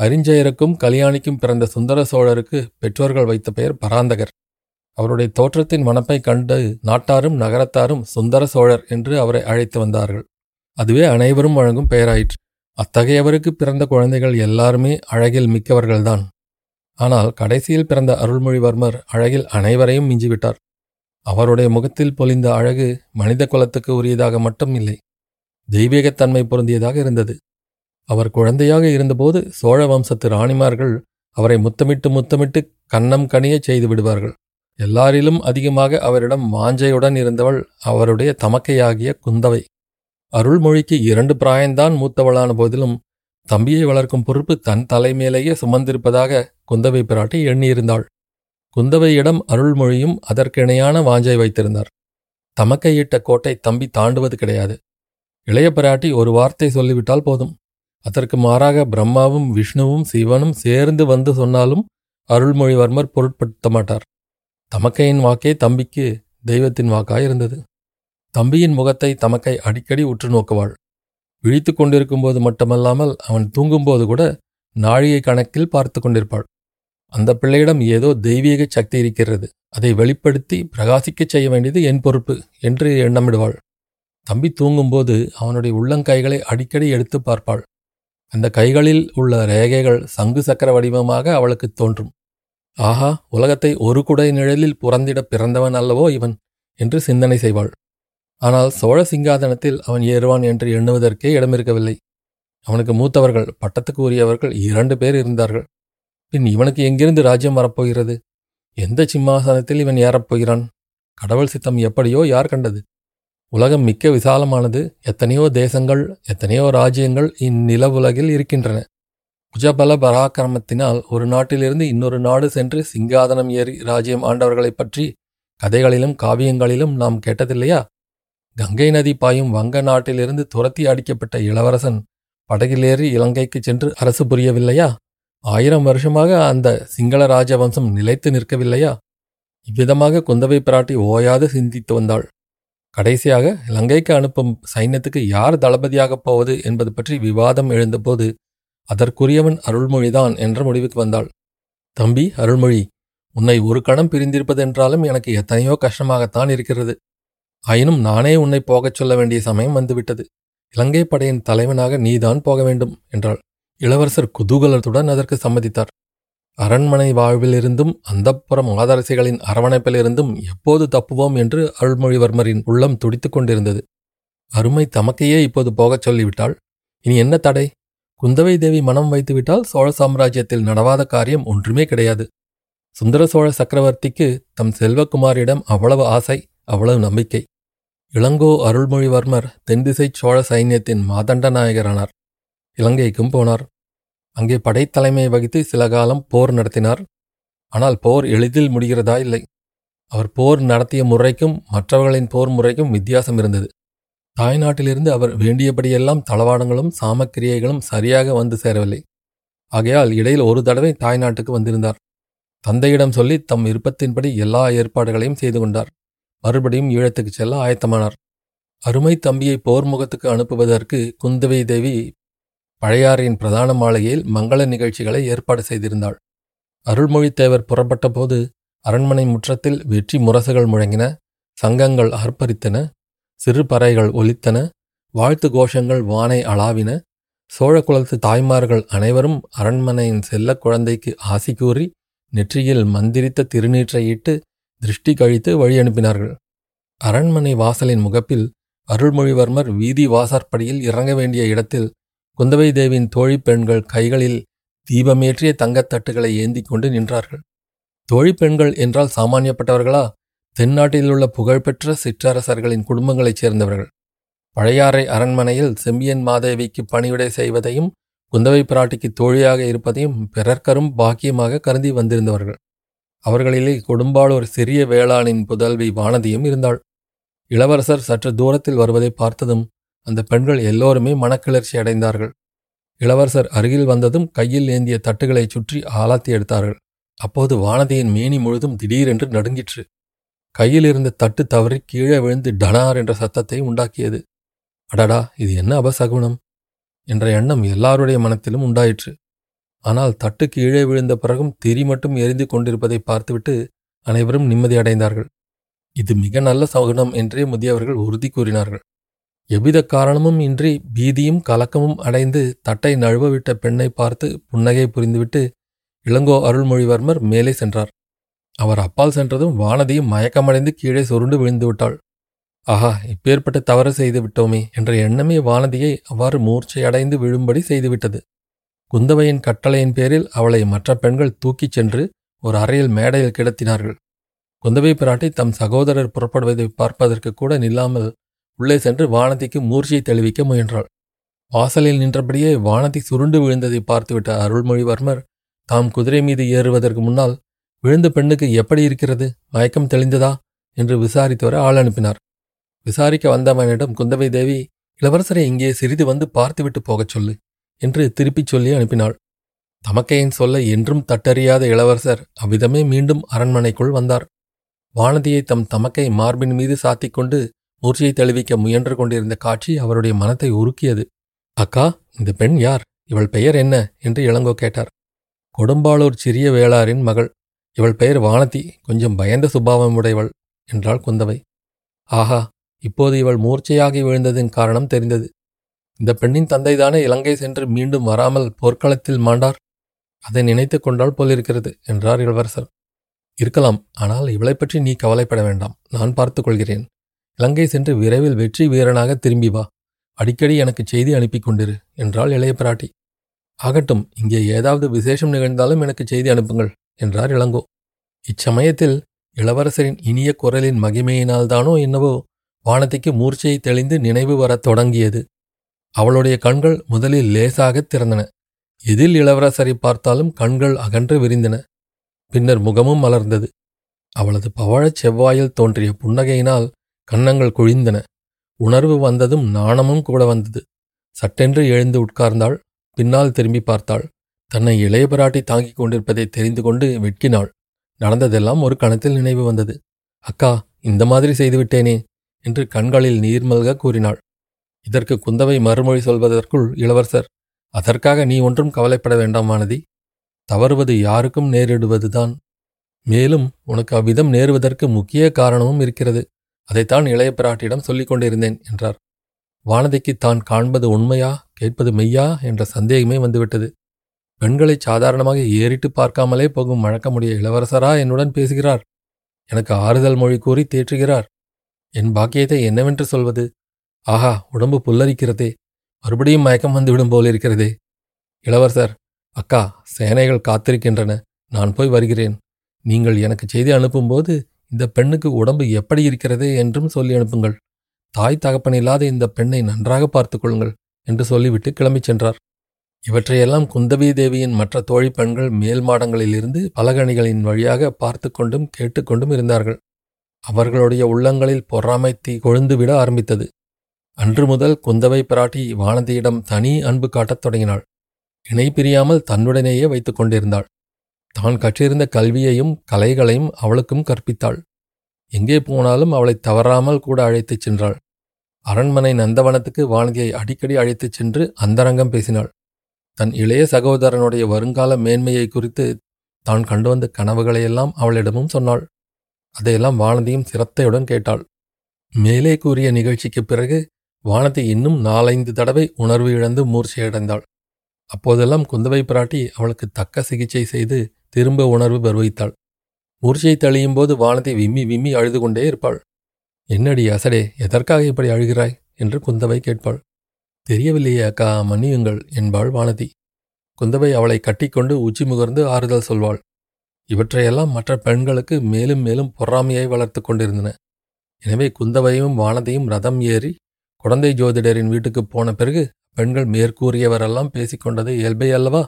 அரிஞ்சயருக்கும் கல்யாணிக்கும் பிறந்த சுந்தர சோழருக்கு பெற்றோர்கள் வைத்த பெயர் பராந்தகர். அவருடைய தோற்றத்தின் மணப்பை கண்டு நாட்டாரும் நகரத்தாரும் சுந்தர சோழர் என்று அவரை அழைத்து வந்தார்கள். அதுவே அனைவரும் வழங்கும் பெயராயிற்று. அத்தகையவருக்கு பிறந்த குழந்தைகள் எல்லாருமே அழகில் மிக்கவர்கள்தான். ஆனால் கடைசியில் பிறந்த அருள்மொழிவர்மர் அழகில் அனைவரையும் மிஞ்சிவிட்டார். அவருடைய முகத்தில் பொலிந்த அழகு மனித குலத்துக்கு உரியதாக மட்டும் இல்லை தெய்வீகத்தன்மை பொருந்தியதாக இருந்தது. அவர் குழந்தையாக இருந்தபோது சோழ வம்சத்து ராணிமார்கள் அவரை முத்தமிட்டு முத்தமிட்டு கன்னம் கனிய செய்து விடுவார்கள். எல்லாரிலும் அதிகமாக அவரிடம் வாஞ்சையுடன் இருந்தவள் அவருடைய தமக்கையாகிய குந்தவை. அருள்மொழிக்கு இரண்டு பிராயந்தான் மூத்தவளான போதிலும் தம்பியை வளர்க்கும் பொறுப்பு தன் தலைமேலேயே சுமந்திருப்பதாக குந்தவை பிராட்டி எண்ணியிருந்தாள். குந்தவையிடம் அருள்மொழியும் அதற்கிணையான வாஞ்சை வைத்திருந்தார். தமக்கையிட்ட கோட்டை தம்பி தாண்டுவது கிடையாது. இளைய பிராட்டி ஒரு வார்த்தை சொல்லிவிட்டால் போதும். அதற்கு மாறாக பிரம்மாவும் விஷ்ணுவும் சிவனும் சேர்ந்து வந்து சொன்னாலும் அருள்மொழிவர்மர் பொருட்படுத்த மாட்டார் தமக்கையின் வாக்கே தம்பிக்கு தெய்வத்தின் வாக்காயிருந்தது. தம்பியின் முகத்தை தமக்கை அடிக்கடி உற்று நோக்குவாள். விழித்து கொண்டிருக்கும்போது மட்டுமல்லாமல் அவன் தூங்கும்போது கூட நாழிகை கணக்கில் பார்த்து கொண்டிருப்பாள். அந்த பிள்ளையிடம் ஏதோ தெய்வீக சக்தி இருக்கிறது. அதை வெளிப்படுத்தி பிரகாசிக்கச் செய்ய வேண்டியது என் பொறுப்பு என்று எண்ணமிடுவாள். தம்பி தூங்கும்போது அவனுடைய உள்ளங்கைகளை அடிக்கடி எடுத்து பார்ப்பாள். அந்த கைகளில் உள்ள ரேகைகள் சங்கு சக்கர வடிவமாக அவளுக்கு தோன்றும். ஆஹா உலகத்தை ஒரு குடை நிழலில் புறந்திட பிறந்தவன் அல்லவோ இவன் என்று சிந்தனை செய்வாள். ஆனால் சோழ சிங்காதனத்தில் அவன் ஏறுவான் என்று எண்ணுவதற்கே இடமிருக்கவில்லை. அவனுக்கு மூத்தவர்கள் பட்டத்துக்கு உரியவர்கள் இரண்டு பேர் இருந்தார்கள். பின் இவனுக்கு எங்கிருந்து ராஜ்யம் வரப்போகிறது? எந்த சிம்மாசனத்தில் இவன் ஏறப்போகிறான் கடவுள் சித்தம் எப்படியோ யார் கண்டது? உலகம் மிக்க விசாலமானது எத்தனையோ தேசங்கள் எத்தனையோ ராஜ்யங்கள் இந்நிலவுலகில் இருக்கின்றன. குஜபல பராக்கிரமத்தினால் ஒரு நாட்டிலிருந்து இன்னொரு நாடு சென்று சிங்காதனம் ஏறி ராஜ்யம் ஆண்டவர்களைப் பற்றி கதைகளிலும் காவியங்களிலும் நாம் கேட்டதில்லையா? கங்கை நதி பாயும் வங்க நாட்டிலிருந்து துரத்தி அடிக்கப்பட்ட இளவரசன் படகிலேறி இலங்கைக்கு சென்று அரசு புரியவில்லையா? ஆயிரம் வருஷமாக அந்த சிங்கள ராஜவம்சம் நிலைத்து நிற்கவில்லையா? இவ்விதமாக குந்தவை பிராட்டி ஓயாது சிந்தித்து வந்தாள். கடைசியாக இலங்கைக்கு அனுப்பும் சைன்யத்துக்கு யார் தளபதியாகப் போவது என்பது பற்றி விவாதம் எழுந்தபோது அதற்குரியவன் அருள்மொழிதான் என்ற முடிவுக்கு வந்தாள். தம்பி அருள்மொழி உன்னை ஒரு கணம் பிரிந்திருப்பதென்றாலும் எனக்கு எத்தனையோ கஷ்டமாகத்தான் இருக்கிறது. ஆயினும் நானே உன்னை போகச் சொல்ல வேண்டிய சமயம் வந்துவிட்டது. இலங்கை படையின் தலைவனாக நீதான் போக வேண்டும் என்றாள். இளவரசர் குதூகலத்துடன் அதற்கு சம்மதித்தார். அரண்மனை வாழ்விலிருந்தும் அந்தப்புறம் ஆதரசிகளின் அரவணைப்பிலிருந்தும் எப்போது தப்புவோம் என்று அருள்மொழிவர்மரின் உள்ளம் துடித்துக் கொண்டிருந்தது. அருமை தமக்கையே இப்போது போகச் சொல்லிவிட்டாள். இனி என்ன தடை? குந்தவை தேவி மனம் வைத்துவிட்டால் சோழ சாம்ராஜ்யத்தில் நடவாத காரியம் ஒன்றுமே கிடையாது. சுந்தர சோழ சக்கரவர்த்திக்கு தம் செல்வகுமாரிடம் அவ்வளவு ஆசை அவ்வளவு நம்பிக்கை. இளங்கோ அருள்மொழிவர்மர் தென்திசை சோழ சைன்யத்தின் மாதண்ட நாயகரானார். இலங்கைக்கும் போனார். அங்கே படைத்தலைமை வகித்து சில காலம் போர் நடத்தினார். ஆனால் போர் எளிதில் முடிகிறதா இல்லை. அவர் போர் நடத்திய முறைக்கும் மற்றவர்களின் போர் முறைக்கும் வித்தியாசம் இருந்தது. தாய்நாட்டிலிருந்து அவர் வேண்டியபடியெல்லாம் தளவாடங்களும் சாமக்கிரியைகளும் சரியாக வந்து சேரவில்லை. ஆகையால் இடையில் ஒரு தடவை தாய்நாட்டுக்கு வந்திருந்தார். தந்தையிடம் சொல்லி தம் விருப்பத்தின்படி எல்லா ஏற்பாடுகளையும் செய்து கொண்டார். மறுபடியும் ஈழத்துக்குச் செல்ல ஆயத்தமானார். அருமை தம்பியை போர் முகத்துக்கு அனுப்புவதற்கு குந்தவை தேவி பழையாறையின் பிரதான மாளிகையில் மங்கள நிகழ்ச்சிகளை ஏற்பாடு செய்திருந்தாள். அருள்மொழித்தேவர் புறப்பட்ட போது அரண்மனை முற்றத்தில் வெற்றி முரசுகள் முழங்கின சங்கங்கள் அர்ப்பரித்தன சிறு பறைகள் ஒலித்தன வாழ்த்து கோஷங்கள் வானை அளாவின சோழ குலத்து தாய்மார்கள் அனைவரும் அரண்மனையின் செல்ல குழந்தைக்கு ஆசி கூறி நெற்றியில் மந்திரித்த திருநீற்றை இட்டு திருஷ்டி கழித்து வழி அனுப்பினார்கள். அரண்மனை வாசலின் முகப்பில் அருள்மொழிவர்மர் வீதி வாசற்படியில் இறங்க வேண்டிய இடத்தில் குந்தவை தேவியின் தோழி பெண்கள் கைகளில் தீபமேற்றிய தங்கத்தட்டுகளை ஏந்தி கொண்டு நின்றார்கள். தோழி பெண்கள் என்றால் சாமானியப்பட்டவர்களா? தென்னாட்டிலுள்ள புகழ்பெற்ற சிற்றரசர்களின் குடும்பங்களைச் சேர்ந்தவர்கள். பழையாறை அரண்மனையில் செம்பியன் மாதேவிக்கு பணிவிடை செய்வதையும் குந்தவை பிராட்டிக்கு தோழியாக இருப்பதையும் பிறர்க்கரும் பாக்கியமாக கருதி வந்திருந்தவர்கள். அவர்களிலே கொடும்பாளூர் சிறிய வேளாணின் புதல்வி வானதியும் இருந்தாள். இளவரசர் சற்று தூரத்தில் வருவதை பார்த்ததும் அந்த பெண்கள் எல்லோருமே மனக்கிளர்ச்சி அடைந்தார்கள். இளவரசர் அருகில் வந்ததும் கையில் ஏந்திய தட்டுகளைச் சுற்றி ஆலாத்தி எடுத்தார்கள். அப்போது வானதியின் மேனி முழுதும் திடீரென்று நடுங்கிற்று. கையில் இருந்த தட்டு தவறி கீழே விழுந்து டனார் என்ற சத்தத்தை உண்டாக்கியது. அடடா இது என்ன அபசகுணம் என்ற எண்ணம் எல்லாருடைய மனத்திலும் உண்டாயிற்று. ஆனால் தட்டு கீழே விழுந்த பிறகும் திரி மட்டும் எரிந்து கொண்டிருப்பதை பார்த்துவிட்டு அனைவரும் நிம்மதியடைந்தார்கள். இது மிக நல்ல சகுனம் என்றே முதியவர்கள் உறுதி கூறினார்கள். எவ்வித காரணமும் இன்றி பீதியும் கலக்கமும் அடைந்து தட்டை நழுவவிட்ட பெண்ணை பார்த்து புன்னகை புரிந்துவிட்டு இளங்கோ அருள்மொழிவர்மர் மேலே சென்றார். அவர் அப்பால் சென்றதும் வானதியும் மயக்கமடைந்து கீழே சுருண்டு விழுந்து விட்டாள் ஆஹா இப்பேற்பட்ட தவறு செய்து விட்டோமே என்ற எண்ணமே வானதியை அவ்வாறு மூர்ச்சையடைந்து விழும்படி செய்துவிட்டது. குந்தவையின் கட்டளையின் பேரில் அவளை மற்ற பெண்கள் தூக்கிச் சென்று ஒரு அறையில் மேடையில் கிடத்தினார்கள். குந்தவை பிராட்டி தம் சகோதரர் புறப்படுவதை பார்ப்பதற்கு கூட நில்லாமல் உள்ளே சென்று வானதிக்கு மூர்ச்சியை தெளிவிக்க முயன்றாள். வாசலில் நின்றபடியே வானதி சுருண்டு விழுந்ததை பார்த்துவிட்ட அருள்மொழிவர்மர் தாம் குதிரை மீது ஏறுவதற்கு முன்னால் விழுந்த பெண்ணுக்கு எப்படி இருக்கிறது? மயக்கம் தெளிந்ததா? என்று விசாரித்து வர ஆள் அனுப்பினார். விசாரிக்க வந்தவனிடம் குந்தவை தேவி இளவரசரை இங்கே சிறிது வந்து பார்த்துவிட்டு போகச் சொல்லு என்று திருப்பிச் சொல்லி அனுப்பினாள். தமக்கையின் சொல்ல என்றும் தட்டறியாத இளவரசர் அவ்விதமே மீண்டும் அரண்மனைக்குள் வந்தார். வானதியை தம் தமக்கை மார்பின் மீது சாத்திக் கொண்டு மூர்ச்சியை தெளிவிக்க முயன்று கொண்டிருந்த காட்சி அவருடைய மனத்தை உருக்கியது. அக்கா இந்த பெண் யார்? இவள் பெயர் என்ன? என்று இளங்கோ கேட்டார். கொடும்பாளூர் சிறிய வேளாரின் மகள். இவள் பெயர் வானதி. கொஞ்சம் பயந்த சுபாவம் உடையவள் என்றாள் குந்தவை. ஆஹா இப்போது இவள் மூர்ச்சையாகி விழுந்ததின் காரணம் தெரிந்தது. இந்த பெண்ணின் தந்தைதானே இலங்கை சென்று மீண்டும் வராமல் போர்க்களத்தில் மாண்டார்? அதை நினைத்து கொண்டால் போலிருக்கிறது என்றார் இளவரசர். இருக்கலாம். ஆனால் இவளை பற்றி நீ கவலைப்பட வேண்டாம். நான் பார்த்துக் கொள்கிறேன். இலங்கை சென்று விரைவில் வெற்றி வீரனாக திரும்பி வா. அடிக்கடி எனக்கு செய்தி அனுப்பி கொண்டிரு என்றாள் இளைய பிராட்டி. ஆகட்டும் இங்கே ஏதாவது விசேஷம் நிகழ்ந்தாலும் எனக்கு செய்தி அனுப்புங்கள் என்றார் இளங்கோ. இச்சமயத்தில் இளவரசரின் இனிய குரலின் மகிமையினால்தானோ என்னவோ வானதிக்கு மூர்ச்சையை தெளிந்து நினைவு வரத் தொடங்கியது. அவளுடைய கண்கள் முதலில் லேசாகத் திறந்தன. எதில் இளவரசரை பார்த்தாலும் கண்கள் அகன்று விரிந்தன. பின்னர் முகமும் மலர்ந்தது. அவளது பவழச் செவ்வாயில் தோன்றிய புன்னகையினால் கன்னங்கள் குழிந்தன. உணர்வு வந்ததும் நாணமும் கூட வந்தது. சட்டென்று எழுந்து உட்கார்ந்தாள். பின்னால் திரும்பி பார்த்தாள். தன்னை இளைய பிராட்டி தாங்கிக் கொண்டிருப்பதை தெரிந்து கொண்டு வெட்கினாள். நடந்ததெல்லாம் ஒரு கணத்தில் நினைவு வந்தது. அக்கா இந்த மாதிரி செய்துவிட்டேனே என்று கண்களில் நீர்மல்க கூறினாள். இதற்கு குந்தவை மறுமொழி சொல்வதற்குள் இளவரசர் அதற்காக நீ ஒன்றும் கவலைப்பட வேண்டாம் வானதி. தவறுவது யாருக்கும் நேரிடுவதுதான். மேலும் உனக்கு அவ்விதம் நேருவதற்கு முக்கிய காரணமும் இருக்கிறது. அதைத்தான் இளைய பிராட்டியிடம் சொல்லிக் கொண்டிருந்தேன் என்றார். வானதிக்கு தான் காண்பது உண்மையா கேட்பது மெய்யா என்ற சந்தேகமே வந்துவிட்டது. பெண்களை சாதாரணமாக ஏறிட்டு பார்க்காமலே போகும் வழக்கமுடைய இளவரசரா என்னுடன் பேசுகிறார். எனக்கு ஆறுதல் மொழி கூறி தேற்றுகிறார். என் பாக்கியத்தை என்னவென்று சொல்வது? ஆஹா உடம்பு புல்லரிக்கிறதே. மறுபடியும் மயக்கம் வந்துவிடும் போலிருக்கிறதே இளவரசர் அக்கா சேனைகள் காத்திருக்கின்றன. நான் போய் வருகிறேன். நீங்கள் எனக்கு செய்தி அனுப்பும்போது இந்த பெண்ணுக்கு உடம்பு எப்படி இருக்கிறது என்றும் சொல்லி அனுப்புங்கள். தாய் தகப்பனில்லாத இந்த பெண்ணை நன்றாக பார்த்துக்கொள்ளுங்கள் என்று சொல்லிவிட்டு கிளம்பிச் சென்றார். இவற்றையெல்லாம் குந்தவி தேவியின் மற்ற தோழி பெண்கள் மேல் மாடங்களிலிருந்து பலகணிகளின் வழியாக பார்த்து கொண்டும் கேட்டுக்கொண்டும் இருந்தார்கள். அவர்களுடைய உள்ளங்களில் பொறாமை தீ கொழுந்துவிட ஆரம்பித்தது. அன்று முதல் குந்தவை பிராட்டி வானதியிடம் தனி அன்பு காட்டத் தொடங்கினாள். இணை பிரியாமல் தன்னுடனேயே வைத்துக் கொண்டிருந்தாள். தான் கற்றிருந்த கல்வியையும் கலைகளையும் அவளுக்கும் கற்பித்தாள். எங்கே போனாலும் அவளை தவறாமல் கூட அழைத்துச் சென்றாள். அரண்மனை நந்தவனத்துக்கு வானதியை அடிக்கடி அழைத்துச் சென்று அந்தரங்கம் பேசினாள். தன் இளைய சகோதரனுடைய வருங்கால மேன்மையை குறித்து தான் கண்டு வந்த கனவுகளையெல்லாம் அவளிடமும் சொன்னாள். அதையெல்லாம் வானதியும் சிரத்தையுடன் கேட்டாள். மேலே கூறிய நிகழ்ச்சிக்குப் பிறகு வானதி இன்னும் நாலைந்து தடவை உணர்வு இழந்து மூர்ச்சையடைந்தாள். அப்போதெல்லாம் குந்தவை பிராட்டி அவளுக்கு தக்க சிகிச்சை செய்து திரும்ப உணர்வு பெருவைத்தாள் மூர்ச்சை தழியும் போது வானதி விம்மி விம்மி அழுது கொண்டே இருப்பாள். என்னடி அசடே எதற்காக இப்படி அழுகிறாய்? என்று குந்தவை கேட்பாள். தெரியவில்லையே அக்கா மன்னியுங்கள் என்பாள் வானதி. குந்தவை அவளை கட்டிக்கொண்டு உச்சி முகர்ந்து ஆறுதல் சொல்வாள். இவற்றையெல்லாம் மற்ற பெண்களுக்கு மேலும் மேலும் பொறாமையை வளர்த்து கொண்டிருந்தன. எனவே குந்தவையும் வானதியும் ரதம் ஏறி குழந்தை ஜோதிடரின் வீட்டுக்குப் போன பிறகு பெண்கள் மேற்கூறியவரெல்லாம் பேசிக்கொண்டது இயல்பை அல்லவா?